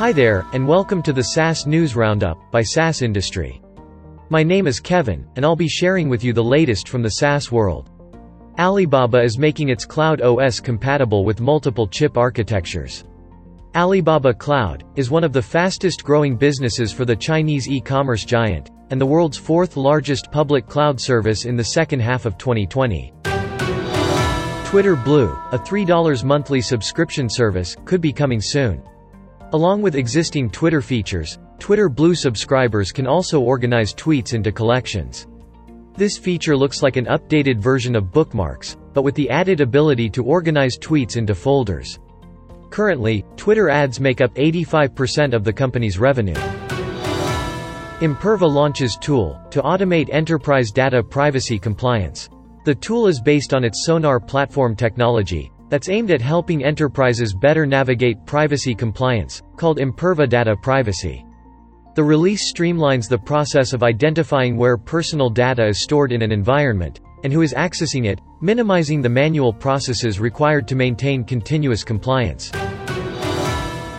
Hi there, and welcome to the SaaS News Roundup by SaaS Industry. My name is Kevin, and I'll be sharing with you the latest from the SaaS world. Alibaba is making its Cloud OS compatible with multiple chip architectures. Alibaba Cloud is one of the fastest growing businesses for the Chinese e-commerce giant, and the world's fourth largest public cloud service in the second half of 2020. Twitter Blue, a $3 monthly subscription service, could be coming soon. Along with existing Twitter features, Twitter Blue subscribers can also organize tweets into collections. This feature looks like an updated version of bookmarks, but with the added ability to organize tweets into folders. Currently, Twitter ads make up 85% of the company's revenue. Imperva launches tool to automate enterprise data privacy compliance. The tool is based on its Sonar platform technology, that's aimed at helping enterprises better navigate privacy compliance, called Imperva Data Privacy. The release streamlines the process of identifying where personal data is stored in an environment, and who is accessing it, minimizing the manual processes required to maintain continuous compliance.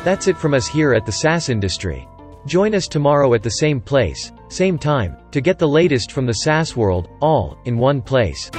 That's it from us here at the SaaS industry. Join us tomorrow at the same place, same time, to get the latest from the SaaS world, all in one place.